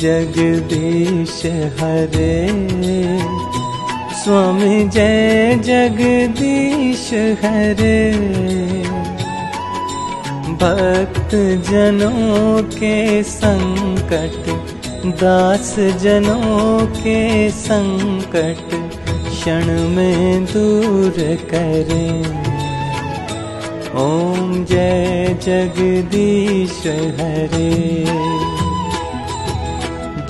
जगदीश हरे। स्वामी, जय जगदीश हरे। भक्त जनों के संकट, दास जनों के संकट, क्षण में दूर करें। ओम, जय जगदीश हरे।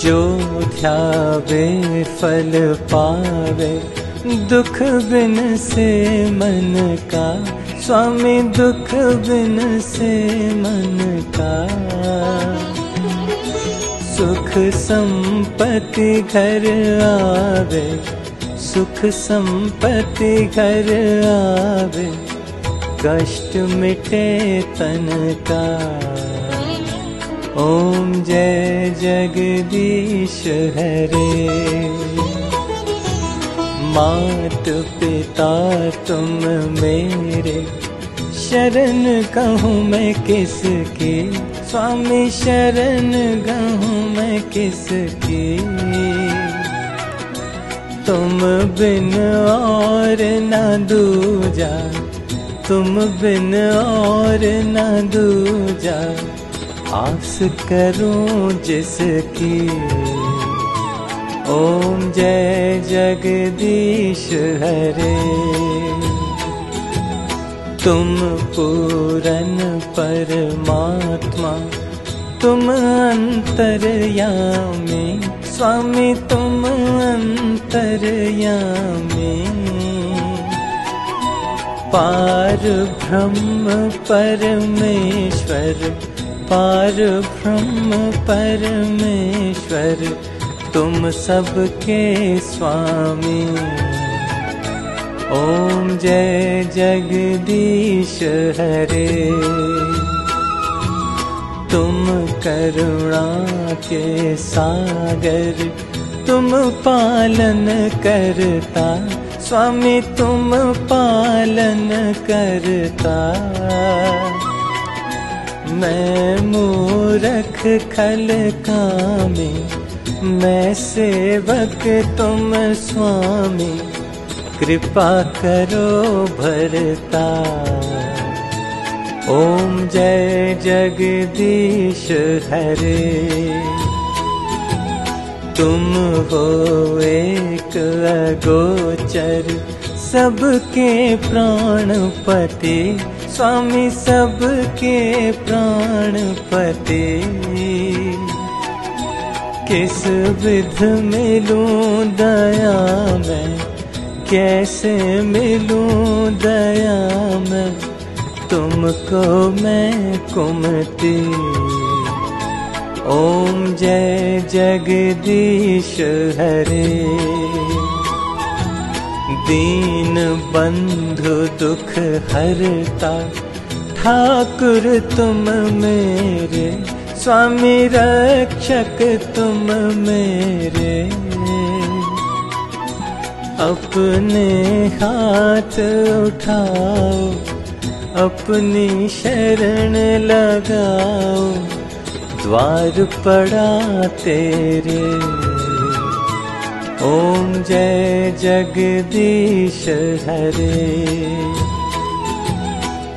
जो ध्यावे फल पावे। दुख बिन से मन का, स्वामी दुख बिन से मन का। सुख संपत्ति घर आवे, सुख संपत्ति घर आवे। कष्ट मिटे तन का। ओम जय जगदीश हरे। मात पिता तुम मेरे, शरण कहूँ मैं किसकी? स्वामी शरण कहूँ मैं किसकी? तुम बिन और न दूजा, तुम बिन और न दूजा। आस करूँ जिसकी। ओम जय जगदीश हरे। तुम पूरन परमात्मा, तुम अंतरयामी। स्वामी, तुम अंतरयामी। पार ब्रह्म परमेश्वर पार ब्रह्म परमेश्वर, तुम सबके स्वामी। ओम जय जगदीश हरे। तुम करुणा के सागर, तुम पालन करता। स्वामी, तुम पालन करता। मैं मूरख खल कामी, मैं सेवक तुम स्वामी। कृपा करो भरता। ओम जय जगदीश हरे। तुम हो एक अगोचर, सबके प्राणपति। स्वामी सबके प्राणपति किस विध मिलूं दया में, कैसे मिलूं दया में, तुमको मैं कुमती। ओम जय जगदीश हरे। दीन बंधु दुख हरता। ठाकुर तुम मेरे, स्वामी रक्षक तुम मेरे। अपने हाथ उठाओ, अपनी शरण लगाओ। द्वार पड़ा तेरे। ओम जय जगदीश हरे।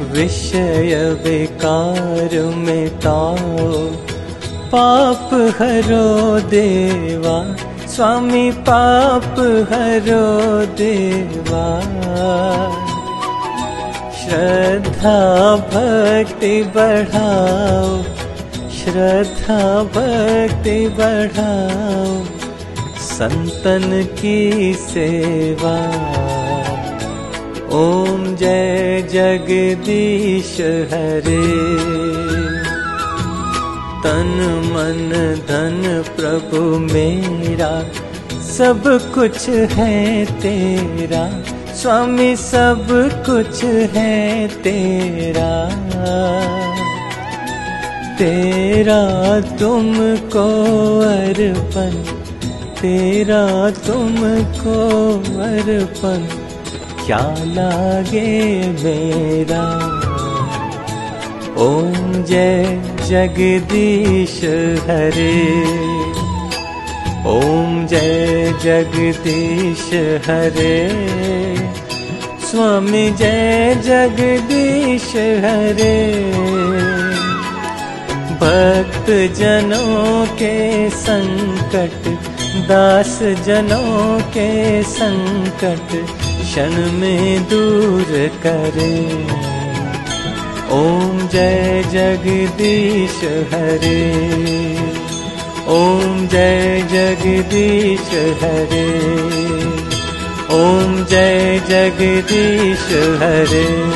विषय विकार मिटाओ। पाप हरो देवा। स्वामी पाप हरो देवा। श्रद्धा भक्ति बढ़ाओ। श्रद्धा भक्ति बढ़ाओ संतन की सेवा। ओम जय जगदीश हरे। तन मन धन प्रभु मेरा, सब कुछ है तेरा। स्वामी सब कुछ है तेरा। तेरा तुमको अर्पण तेरा तुमको अर्पण, क्या लागे मेरा? ओम जय जगदीश हरे ओम जय जगदीश हरे। स्वामी जय जगदीश हरे भक्त जनों के संकट दास जनों के संकट क्षण में दूर करे। ओम जय जगदीश हरे। ओम जय जगदीश हरे। ओम जय जगदीश हरे।